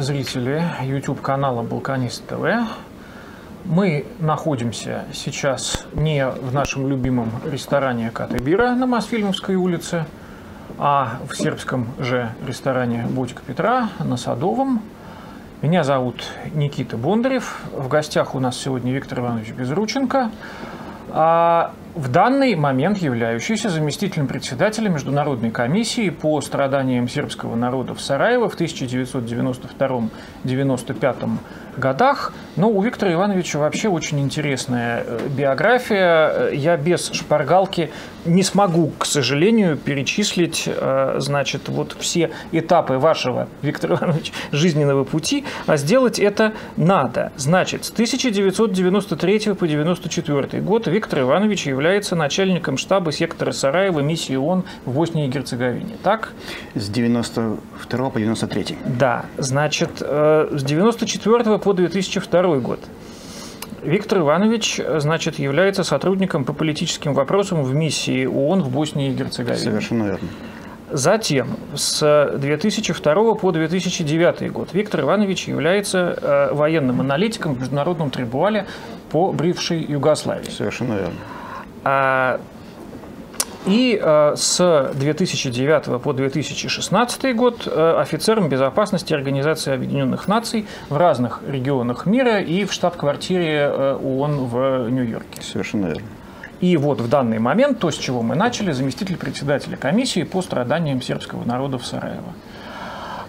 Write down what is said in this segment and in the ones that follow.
Зрители YouTube-канала «Балканист ТВ». Мы находимся сейчас не в нашем любимом ресторане Катыбира на Мосфильмовской улице, а в сербском же ресторане «Ботика Петра» на Садовом. Меня зовут Никита Бондарев. В гостях у нас сегодня Виктор Иванович Безрученко. А в данный момент являющийся заместителем председателя Международной комиссии по страданиям сербского народа в Сараево в 1992-1995 годах. Но у Виктора Ивановича вообще очень интересная э, биография. Я без шпаргалки не смогу, к сожалению, перечислить, э, значит, вот все этапы вашего, Виктор Иванович, жизненного пути, а сделать это надо. Значит, с 1993 по 1994 год Виктор Иванович является начальником штаба сектора Сараева миссии ООН в Боснии и Герцеговине. Так? С 92 по 93. Да, значит, э, с 94 по 2002 год. Виктор Иванович, значит, является сотрудником по политическим вопросам в миссии ООН в Боснии и Герцеговине. Совершенно верно. Затем, с 2002 по 2009 год Виктор Иванович является э, военным аналитиком в Международном трибунале по бывшей Югославии. Совершенно верно. А, и э, с 2009 по 2016 год э, офицером безопасности Организации Объединенных Наций в разных регионах мира и в штаб-квартире э, ООН в Нью-Йорке. Совершенно верно. И вот в данный момент, то, с чего мы начали, заместитель председателя комиссии по страданиям сербского народа в Сараево.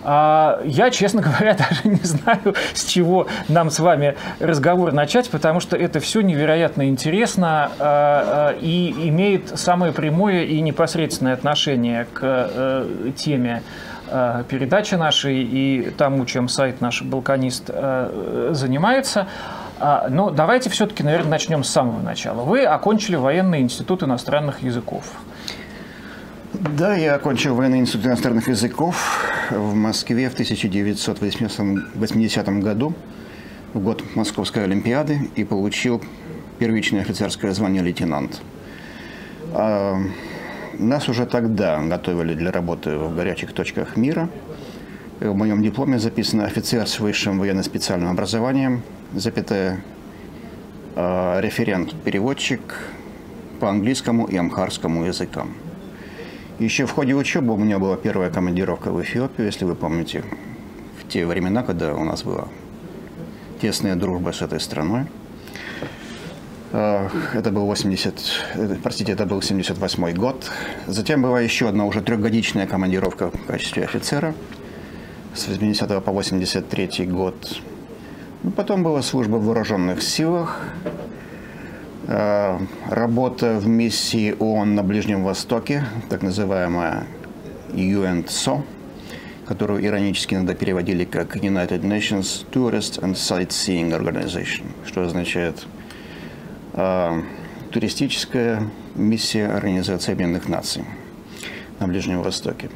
А, я, честно говоря, даже не знаю, с чего нам с вами разговор начать, потому что это все невероятно интересно а, а, и имеет самое прямое и непосредственное отношение к э, теме передачи нашей и тому, чем сайт наш «Балканист» занимается. Но давайте все-таки, наверное, начнем с самого начала. Вы окончили военный институт иностранных языков. Да, я окончил военный институт иностранных языков в Москве в 1980 году, в год Московской Олимпиады, и получил первичное офицерское звание лейтенант. А, нас уже тогда готовили для работы в горячих точках мира. В моем дипломе записано офицер с высшим военно-специальным образованием, запятая, а, референт-переводчик по английскому и амхарскому языкам. Еще в ходе учебы у меня была первая командировка в Эфиопию, если вы помните, в те времена, когда у нас была тесная дружба с этой страной. Это был 80, э, простите, это был 78 год. Затем была еще одна уже трехгодичная командировка в качестве офицера с 80 по 83 год. Ну, потом была служба в вооруженных силах, работа в миссии ООН на Ближнем Востоке, так называемая UNSO, которую иронически иногда переводили как United Nations Tourist and Sightseeing Organization, что означает э, туристическая миссия Организации Объединенных Наций на Ближнем Востоке.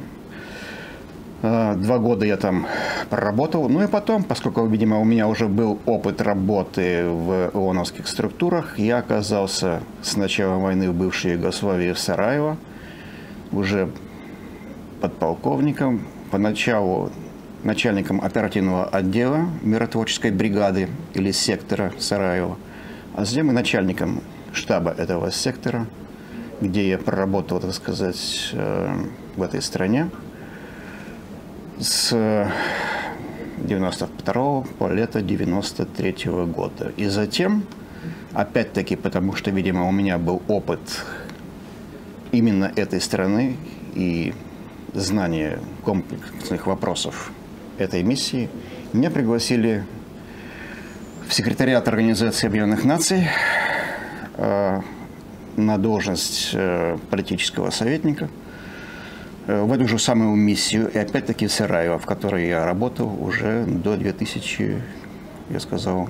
Э, два года я там проработал. Ну и потом, поскольку, видимо, у меня уже был опыт работы в ООНовских структурах, я оказался с начала войны в бывшей Югославии в Сараево, уже подполковником, поначалу начальником оперативного отдела миротворческой бригады или сектора Сараева, а затем и начальником штаба этого сектора, где я проработал, так сказать, э, в этой стране с 92 по лето 93 -го года. И затем, опять-таки, потому что, видимо, у меня был опыт именно этой страны и знание комплексных вопросов этой миссии, меня пригласили в секретариат Организации Объединенных Наций э, на должность э, политического советника – в эту же самую миссию, и опять-таки Сараево, в которой я работал уже до 2000, я сказал,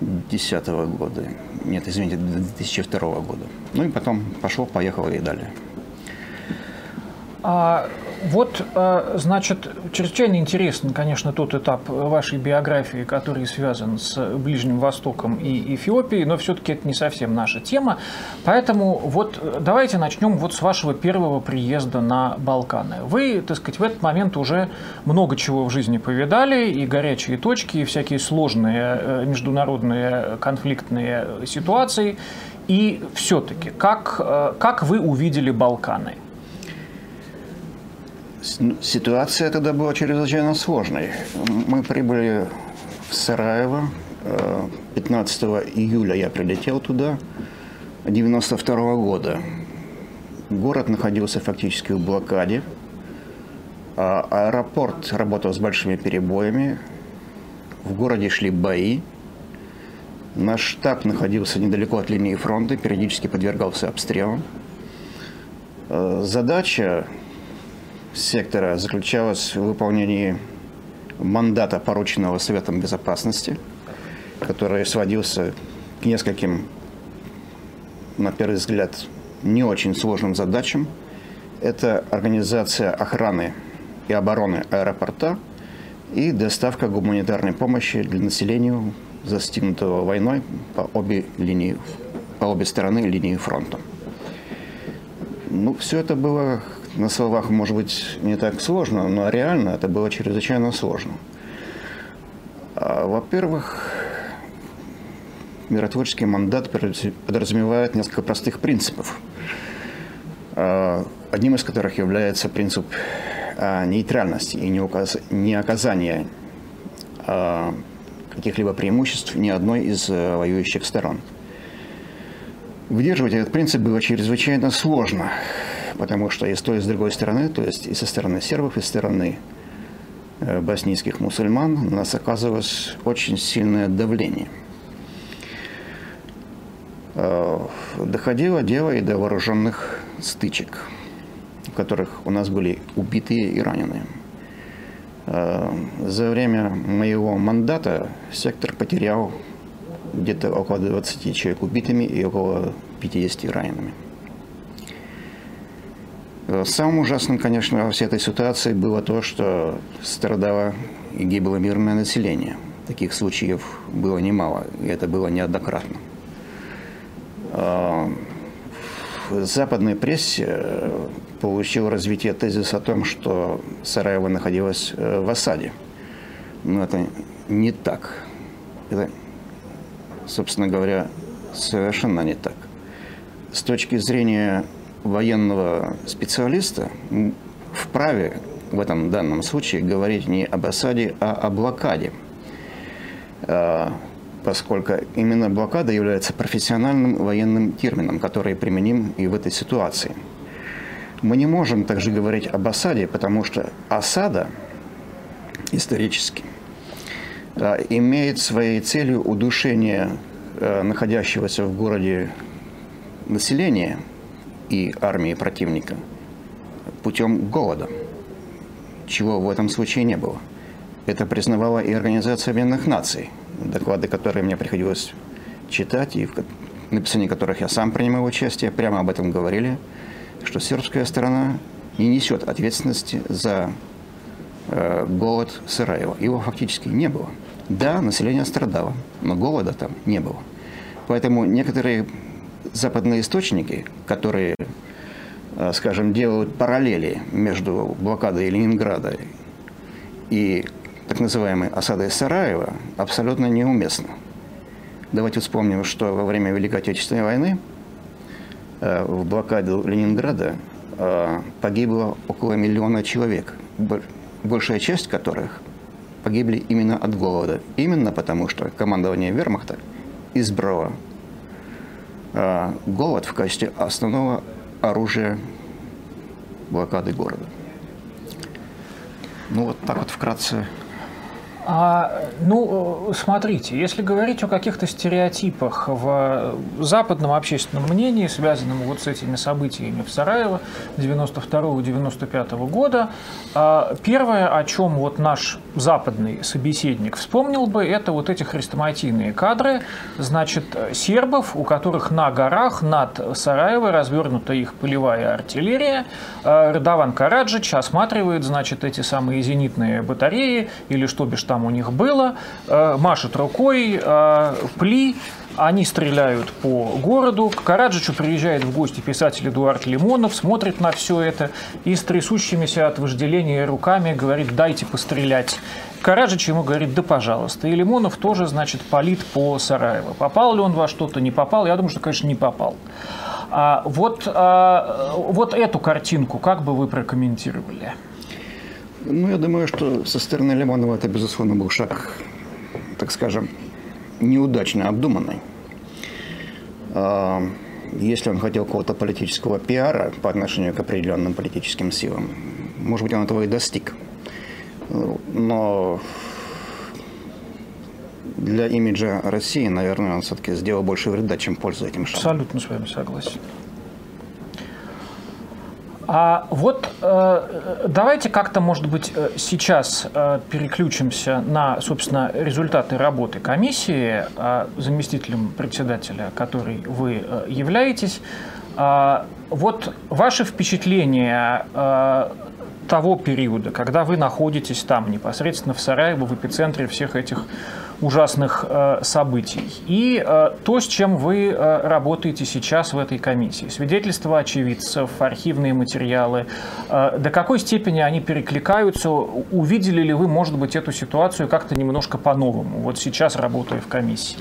2010 года. Нет, извините, 2002 года. Ну и потом пошел, поехал и далее. А, вот, а, значит, чрезвычайно интересен, конечно, тот этап вашей биографии, который связан с Ближним Востоком и Эфиопией, но все-таки это не совсем наша тема. Поэтому вот давайте начнем вот с вашего первого приезда на Балканы. Вы, так сказать, в этот момент уже много чего в жизни повидали, и горячие точки, и всякие сложные э, международные конфликтные ситуации. И все-таки, как, э, как вы увидели Балканы? Ситуация тогда была чрезвычайно сложной. Мы прибыли в Сараево. 15 э, июля я прилетел туда, 92 года. Город находился фактически в блокаде. А аэропорт работал с большими перебоями. В городе шли бои. Наш штаб находился недалеко от линии фронта, периодически подвергался обстрелам. Э, задача сектора заключалась в выполнении мандата, порученного Советом Безопасности, который сводился к нескольким, на первый взгляд, не очень сложным задачам. Это организация охраны и обороны аэропорта и доставка гуманитарной помощи для населения, застигнутого войной по обе, линии, по обе стороны линии фронта. Ну, все это было на словах, может быть, не так сложно, но реально это было чрезвычайно сложно. А, во-первых, миротворческий мандат подразумевает несколько простых принципов, а, одним из которых является принцип а, нейтральности и не оказания каких-либо преимуществ ни одной из э, воюющих сторон. Выдерживать этот принцип было чрезвычайно сложно потому что и с той, и с другой стороны, то есть и со стороны сербов, и со стороны э, боснийских мусульман, на нас оказывалось очень сильное давление. Э, доходило дело и до вооруженных стычек, в которых у нас были убитые и раненые. Э, за время моего мандата сектор потерял где-то около 20 человек убитыми и около 50 ранеными. Э, самым ужасным, конечно, во всей этой ситуации было то, что страдало и гибло мирное население. Таких случаев было немало, и это было неоднократно. Э, в западной прессе э, получил развитие тезис о том, что Сараево находилось в осаде. Но это не так. Это, собственно говоря, совершенно не так. С точки зрения военного специалиста вправе в этом данном случае говорить не об осаде, а о блокаде, а, поскольку именно блокада является профессиональным военным термином, который применим и в этой ситуации. Мы не можем также говорить об осаде, потому что осада исторически а, имеет своей целью удушение а, находящегося в городе населения – и армии противника путем голода, чего в этом случае не было. Это признавала и Организация Объединенных Наций, доклады, которые мне приходилось читать, и в написании которых я сам принимал участие, прямо об этом говорили, что сербская сторона не несет ответственности за э, голод Сараева. Его фактически не было. Да, население страдало, но голода там не было. Поэтому некоторые западные источники, которые, э, скажем, делают параллели между блокадой Ленинграда и так называемой осадой Сараева, абсолютно неуместны. Давайте вспомним, что во время Великой Отечественной войны э, в блокаде Ленинграда э, погибло около миллиона человек, большая часть которых погибли именно от голода. Именно потому, что командование вермахта избрало голод в качестве основного оружия блокады города. Ну вот так вот вкратце А, ну, смотрите, если говорить о каких-то стереотипах в западном общественном мнении, связанном вот с этими событиями в Сараево 92-95 года, а, первое, о чем вот наш западный собеседник вспомнил бы, это вот эти хрестоматийные кадры, значит, сербов, у которых на горах над Сараево развернута их полевая артиллерия. А, Радован Караджич осматривает, значит, эти самые зенитные батареи или что бишь там у них было, э, машет рукой, э, пли, они стреляют по городу. К Караджичу приезжает в гости писатель Эдуард Лимонов, смотрит на все это и с трясущимися от вожделения руками говорит «дайте пострелять». Караджич ему говорит «да пожалуйста». И Лимонов тоже, значит, палит по Сараево. Попал ли он во что-то, не попал? Я думаю, что, конечно, не попал. А вот, а, вот эту картинку как бы вы прокомментировали? Ну, я думаю, что со стороны Лимонова это, безусловно, был шаг, так скажем, неудачно обдуманный. А, если он хотел какого-то политического пиара по отношению к определенным политическим силам, может быть, он этого и достиг. Но для имиджа России, наверное, он все-таки сделал больше вреда, чем пользы этим шагом. Абсолютно с вами согласен. А вот э, давайте как-то, может быть, э, сейчас э, переключимся на, собственно, результаты работы комиссии, э, заместителем председателя, который вы э, являетесь. Э, вот ваши впечатления э, того периода, когда вы находитесь там, непосредственно в Сараево, в эпицентре всех этих ужасных э, событий. И э, то, с чем вы э, работаете сейчас в этой комиссии. Свидетельства очевидцев, архивные материалы. До какой степени они перекликаются? Увидели ли вы, может быть, эту ситуацию как-то немножко по-новому, вот сейчас работая в комиссии?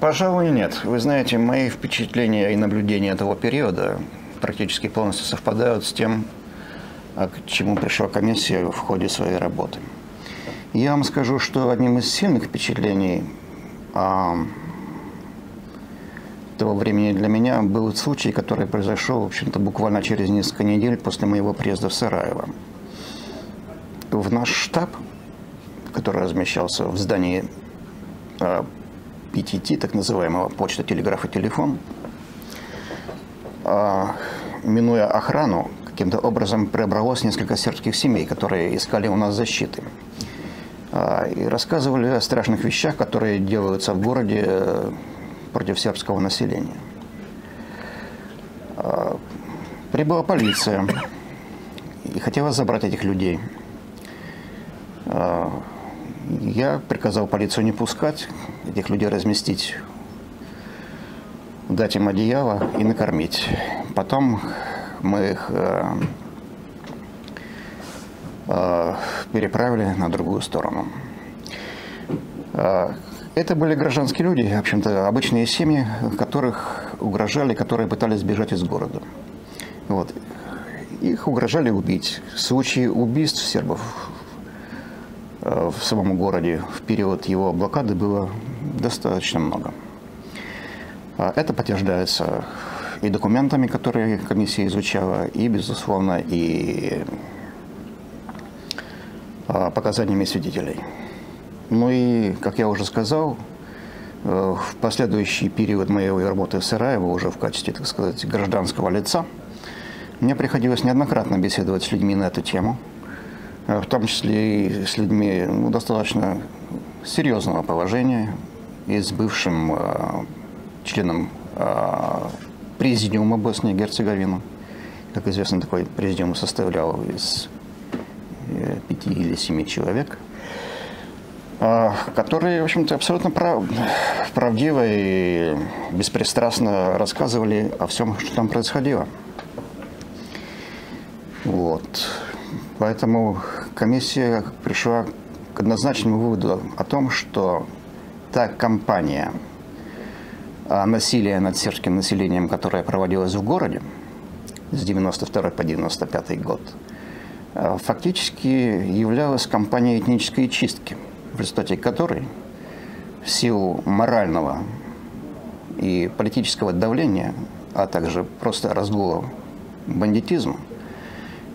Пожалуй, нет. Вы знаете, мои впечатления и наблюдения этого периода практически полностью совпадают с тем, а к чему пришла комиссия в ходе своей работы. Я вам скажу, что одним из сильных впечатлений а, того времени для меня был случай, который произошел, в общем-то, буквально через несколько недель после моего приезда в Сараево. В наш штаб, который размещался в здании а, PTT, так называемого почта, телеграф и телефон, а, минуя охрану, каким-то образом пробралось несколько сербских семей, которые искали у нас защиты. А, и рассказывали о страшных вещах, которые делаются в городе э, против сербского населения. А, прибыла полиция и хотела забрать этих людей. А, я приказал полицию не пускать, этих людей разместить, дать им одеяло и накормить. Потом мы их э, переправили на другую сторону. Э, это были гражданские люди, в общем-то, обычные семьи, которых угрожали, которые пытались сбежать из города. Вот. Их угрожали убить. Случаи убийств сербов э, в самом городе в период его блокады было достаточно много. Это подтверждается и документами, которые комиссия изучала, и, безусловно, и а, показаниями свидетелей. Ну и, как я уже сказал, э, в последующий период моей работы в Сараево, уже в качестве, так сказать, гражданского лица, мне приходилось неоднократно беседовать с людьми на эту тему, э, в том числе и с людьми ну, достаточно серьезного положения, и с бывшим э, членом э, президиума Боснии и Герцеговины. Как известно, такой президиум составлял из пяти или семи человек, а, которые, в общем-то, абсолютно прав, правдиво и беспристрастно рассказывали о всем, что там происходило. Вот. Поэтому комиссия пришла к однозначному выводу о том, что та кампания насилия над сербским населением, которая проводилась в городе с 92 по 95 год – Э, фактически являлась кампанией этнической чистки, в результате которой в силу морального и политического давления, а также просто разгула бандитизма,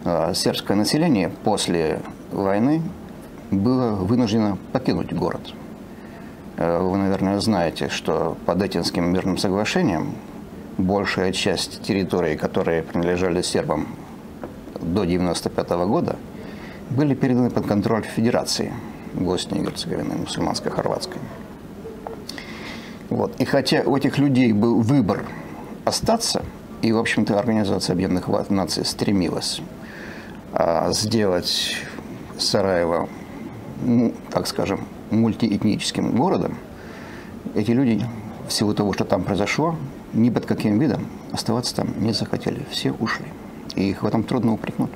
э, сербское население после войны было вынуждено покинуть город. Э, вы, наверное, знаете, что под Этинским мирным соглашением большая часть территорий, которые принадлежали сербам до 1995 года, были переданы под контроль Федерации Боснии и Герцеговины, мусульманско-хорватской. Вот. И хотя у этих людей был выбор остаться, и, в общем-то, Организация Объединенных Наций стремилась а, сделать Сараево, ну, так скажем, мультиэтническим городом, эти люди, в силу того, что там произошло, ни под каким видом оставаться там не захотели. Все ушли. И их в этом трудно упрекнуть.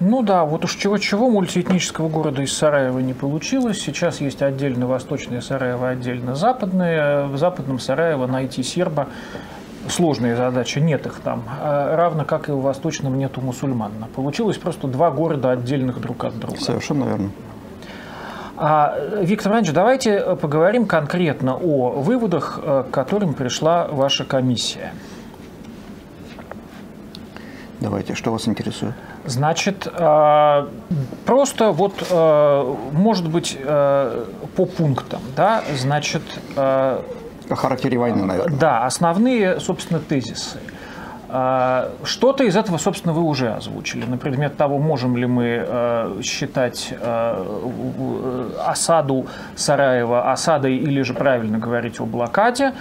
Ну да, вот уж чего-чего мультиэтнического города из Сараева не получилось. Сейчас есть отдельно восточное Сараево, отдельно западное. В западном Сараево найти серба сложная задача, нет их там. А равно как и в восточном нету мусульман. Получилось просто два города отдельных друг от друга. Совершенно верно. А, Виктор Иванович, давайте поговорим конкретно о выводах, э, к которым пришла ваша комиссия. Давайте, что вас интересует? Значит, э, просто вот, э, может быть, э, по пунктам, да, значит... О характере войны, наверное. Да, основные, собственно, тезисы. Что-то из этого, собственно, вы уже озвучили. На предмет того, можем ли мы считать осаду Сараева осадой или же правильно говорить о блокаде.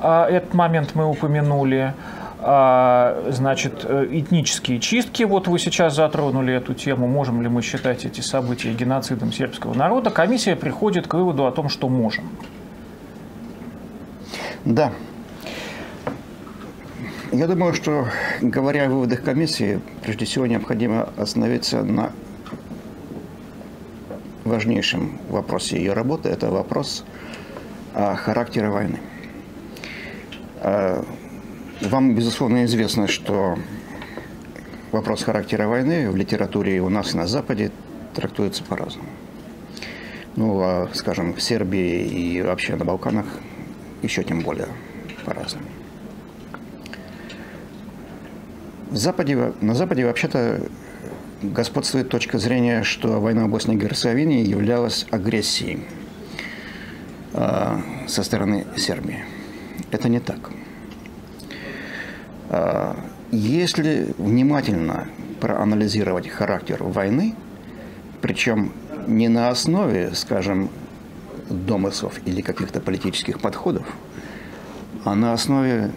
Этот момент мы упомянули. А, значит, э, этнические чистки, вот вы сейчас затронули эту тему, можем ли мы считать эти события геноцидом сербского народа, комиссия приходит к выводу о том, что можем. Да. Я думаю, что, говоря о выводах комиссии, прежде всего необходимо остановиться на важнейшем вопросе ее работы. Это вопрос о характере войны. Вам, безусловно, известно, что вопрос характера войны в литературе у нас и на Западе трактуется по-разному. Ну, а, скажем, в Сербии и вообще на Балканах еще тем более по-разному. Западе, на Западе вообще-то господствует точка зрения, что война в Боснии и Герцеговине являлась агрессией э, со стороны Сербии. Это не так. А, если внимательно проанализировать характер войны, причем не на основе, скажем, домыслов или каких-то политических подходов, а на основе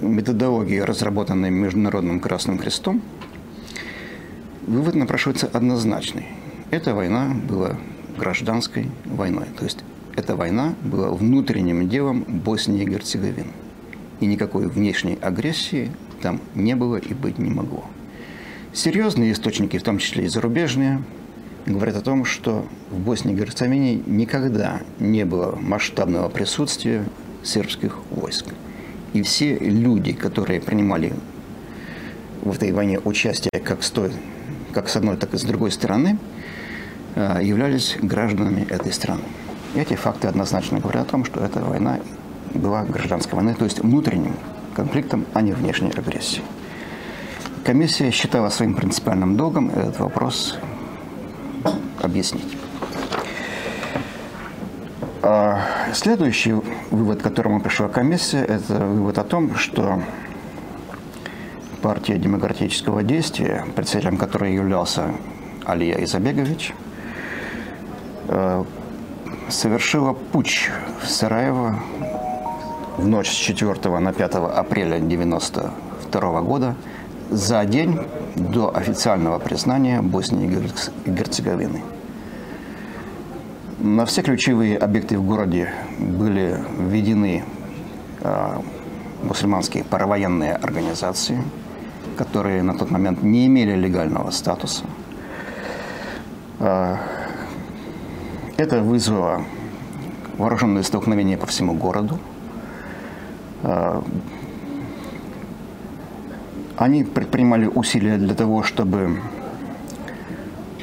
методологии, разработанной Международным Красным Крестом, вывод напрашивается однозначный. Эта война была гражданской войной. То есть эта война была внутренним делом Боснии и Герцеговины и никакой внешней агрессии там не было и быть не могло. Серьезные источники, в том числе и зарубежные, говорят о том, что в Боснии и Герцеговине никогда не было масштабного присутствия сербских войск. И все люди, которые принимали в этой войне участие как с, той, как с одной, так и с другой стороны, э, являлись гражданами этой страны. Эти факты однозначно говорят о том, что эта война была гражданской войной, то есть внутренним конфликтом, а не внешней агрессией. Комиссия считала своим принципиальным долгом этот вопрос объяснить. А следующий вывод, к которому пришла комиссия, это вывод о том, что партия демократического действия, председателем которой являлся Алия Изабегович, э, совершила путь в Сараево в ночь с 4 на 5 апреля 1992 года за день до официального признания Боснии и Герцеговины. На все ключевые объекты в городе были введены э, мусульманские паравоенные организации, которые на тот момент не имели легального статуса. Э, это вызвало вооруженные столкновения по всему городу. Э, они предпринимали усилия для того, чтобы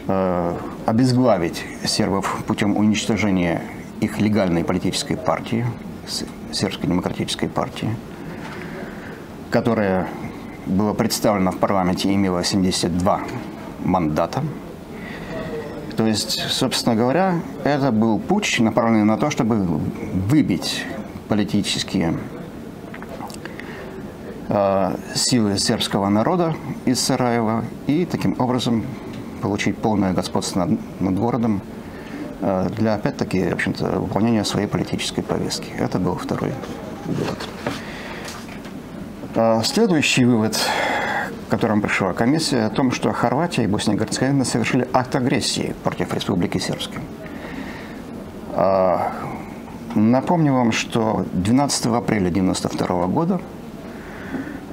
э, обезглавить сербов путем уничтожения их легальной политической партии, сербской демократической партии, которая была представлена в парламенте и имела 72 мандата. То есть, собственно говоря, это был путь, направленный на то, чтобы выбить политические силы сербского народа из Сараева и таким образом получить полное господство над, над городом э, для, опять-таки, в общем-то, выполнения своей политической повестки. Это был второй вывод. Э, следующий вывод котором пришла комиссия, о том, что Хорватия и Босния и Герцеговина совершили акт агрессии против Республики Сербской. Напомню вам, что 12 апреля 1992 года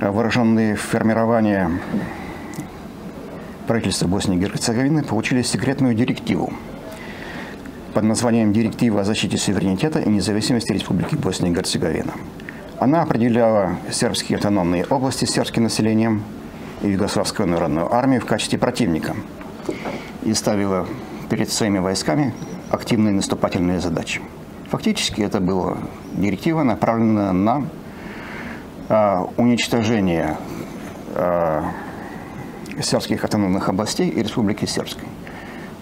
вооруженные формирования правительства Боснии и Герцеговины получили секретную директиву под названием «Директива о защите суверенитета и независимости Республики Босния и Герцеговина». Она определяла сербские автономные области с сербским населением – и Югославскую народную армию в качестве противника и ставила перед своими войсками активные наступательные задачи. Фактически это была директива, направленная на уничтожение э, сербских автономных областей и Республики Сербской.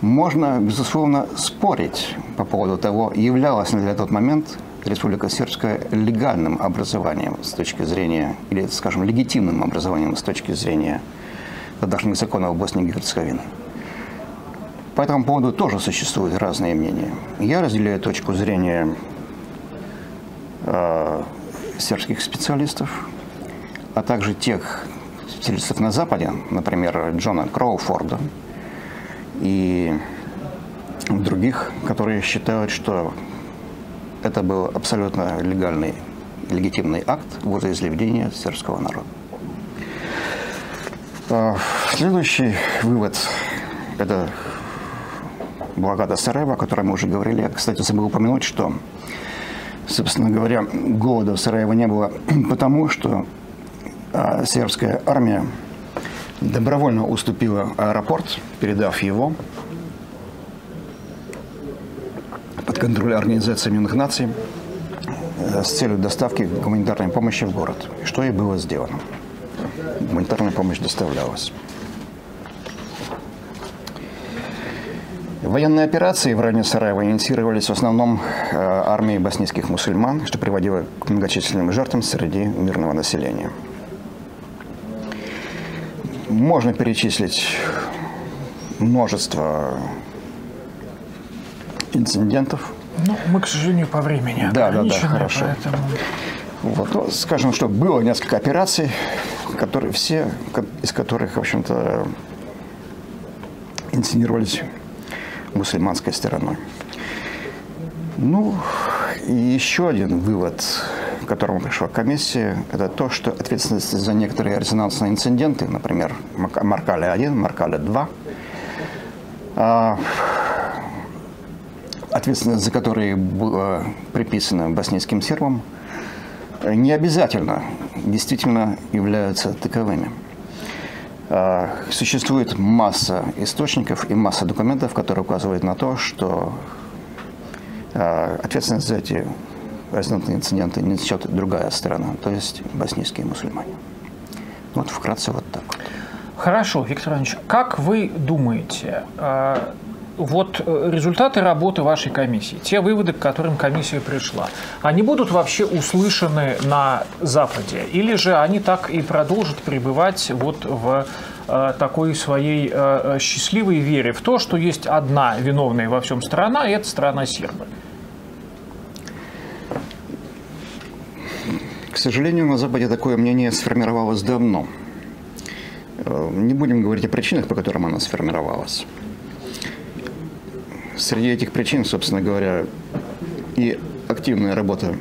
Можно, безусловно, спорить по поводу того, являлась ли на тот момент Республика Сербская легальным образованием с точки зрения, или, скажем, легитимным образованием с точки зрения тогдашних законов Боснии и Герцеговины. По этому поводу тоже существуют разные мнения. Я разделяю точку зрения э, сербских специалистов, а также тех специалистов на Западе, например, Джона Кроуфорда и других, которые считают, что это был абсолютно легальный, легитимный акт волеизъявления сербского народа. А, следующий вывод – это блокада Сараева, о которой мы уже говорили. Я, кстати, забыл упомянуть, что, собственно говоря, голода в Сараево не было потому, что а, сербская армия добровольно уступила аэропорт, передав его под контроль Организации Объединенных Наций э, с целью доставки гуманитарной помощи в город, что и было сделано. Гуманитарная помощь доставлялась. Военные операции в районе Сараева инициировались в основном э, армией боснийских мусульман, что приводило к многочисленным жертвам среди мирного населения. Можно перечислить множество инцидентов. Ну, мы, к сожалению, по времени да, да, да, хорошо. Поэтому... Вот, ну, скажем, что было несколько операций, которые все, из которых, в общем-то, инсценировались мусульманской стороной. Ну, и еще один вывод, к которому пришла комиссия, это то, что ответственность за некоторые резонансные инциденты, например, Маркаля-1, Маркаля-2, ответственность за которые была приписана боснийским сербам, не обязательно действительно являются таковыми. А, существует масса источников и масса документов, которые указывают на то, что а, ответственность за эти резонансные инциденты несет другая сторона, то есть боснийские мусульмане. Вот вкратце вот так. Хорошо, Виктор Иванович, как вы думаете, а, вот э, результаты работы вашей комиссии, те выводы, к которым комиссия пришла, они будут вообще услышаны на Западе? Или же они так и продолжат пребывать вот в э, такой своей э, счастливой вере в то, что есть одна виновная во всем страна, и это страна сербы? К сожалению, на Западе такое мнение сформировалось давно. Не будем говорить о причинах, по которым оно сформировалось. Среди этих причин, собственно говоря, и активная работа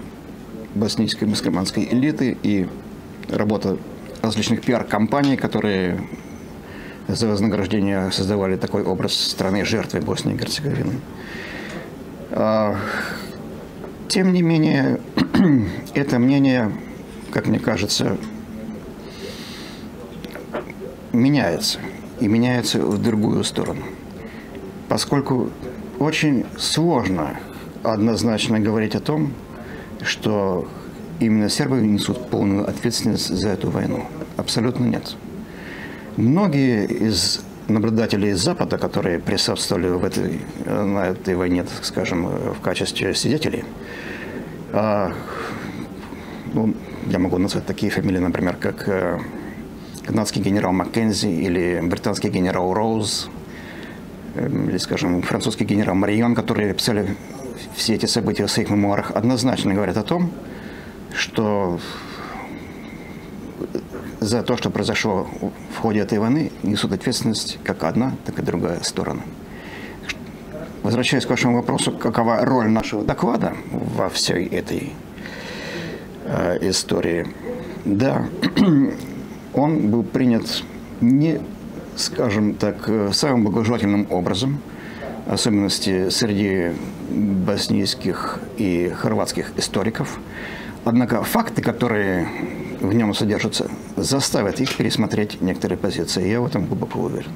боснийской мусульманской элиты, и работа различных пиар-компаний, которые за вознаграждение создавали такой образ страны жертвы Боснии и Герцеговины. А, тем не менее, это мнение, как мне кажется, меняется. И меняется в другую сторону. Поскольку очень сложно однозначно говорить о том, что именно сербы несут полную ответственность за эту войну. Абсолютно нет. Многие из наблюдатели из Запада, которые присутствовали в этой, на этой войне, так скажем, в качестве свидетелей, а, ну, я могу назвать такие фамилии, например, как э, канадский генерал Маккензи или британский генерал Роуз, или, скажем, французский генерал Марион, которые писали все эти события в своих мемуарах, однозначно говорят о том, что за то, что произошло в ходе этой войны, несут ответственность как одна, так и другая сторона. Возвращаясь к вашему вопросу, какова роль нашего доклада во всей этой э, истории? Да, он был принят не, скажем так, самым благожелательным образом, особенности среди боснийских и хорватских историков. Однако факты, которые в нем содержатся, заставят их пересмотреть некоторые позиции. Я в этом глубоко уверен.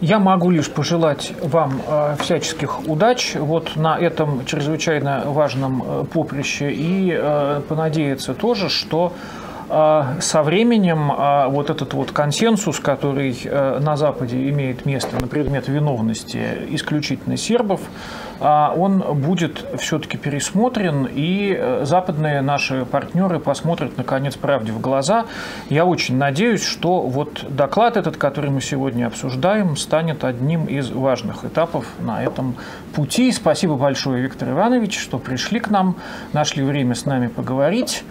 Я могу лишь пожелать вам э, всяческих удач вот на этом чрезвычайно важном э, поприще и э, понадеяться тоже, что со временем а, вот этот вот консенсус, который э, на Западе имеет место на предмет виновности исключительно сербов, а, он будет все-таки пересмотрен, и э, западные наши партнеры посмотрят, наконец, правде в глаза. Я очень надеюсь, что вот доклад этот, который мы сегодня обсуждаем, станет одним из важных этапов на этом пути. Спасибо большое, Виктор Иванович, что пришли к нам, нашли время с нами поговорить.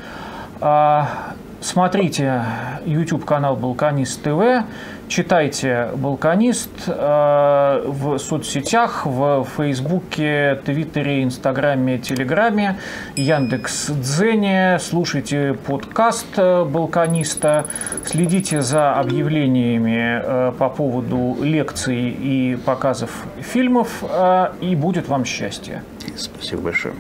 Смотрите YouTube-канал «Балканист ТВ», читайте «Балканист» э, в соцсетях, в Фейсбуке, Твиттере, Инстаграме, Телеграме, Яндекс Дзене, слушайте подкаст э, «Балканиста», следите за объявлениями э, по поводу лекций и показов фильмов, и будет вам счастье. Спасибо большое.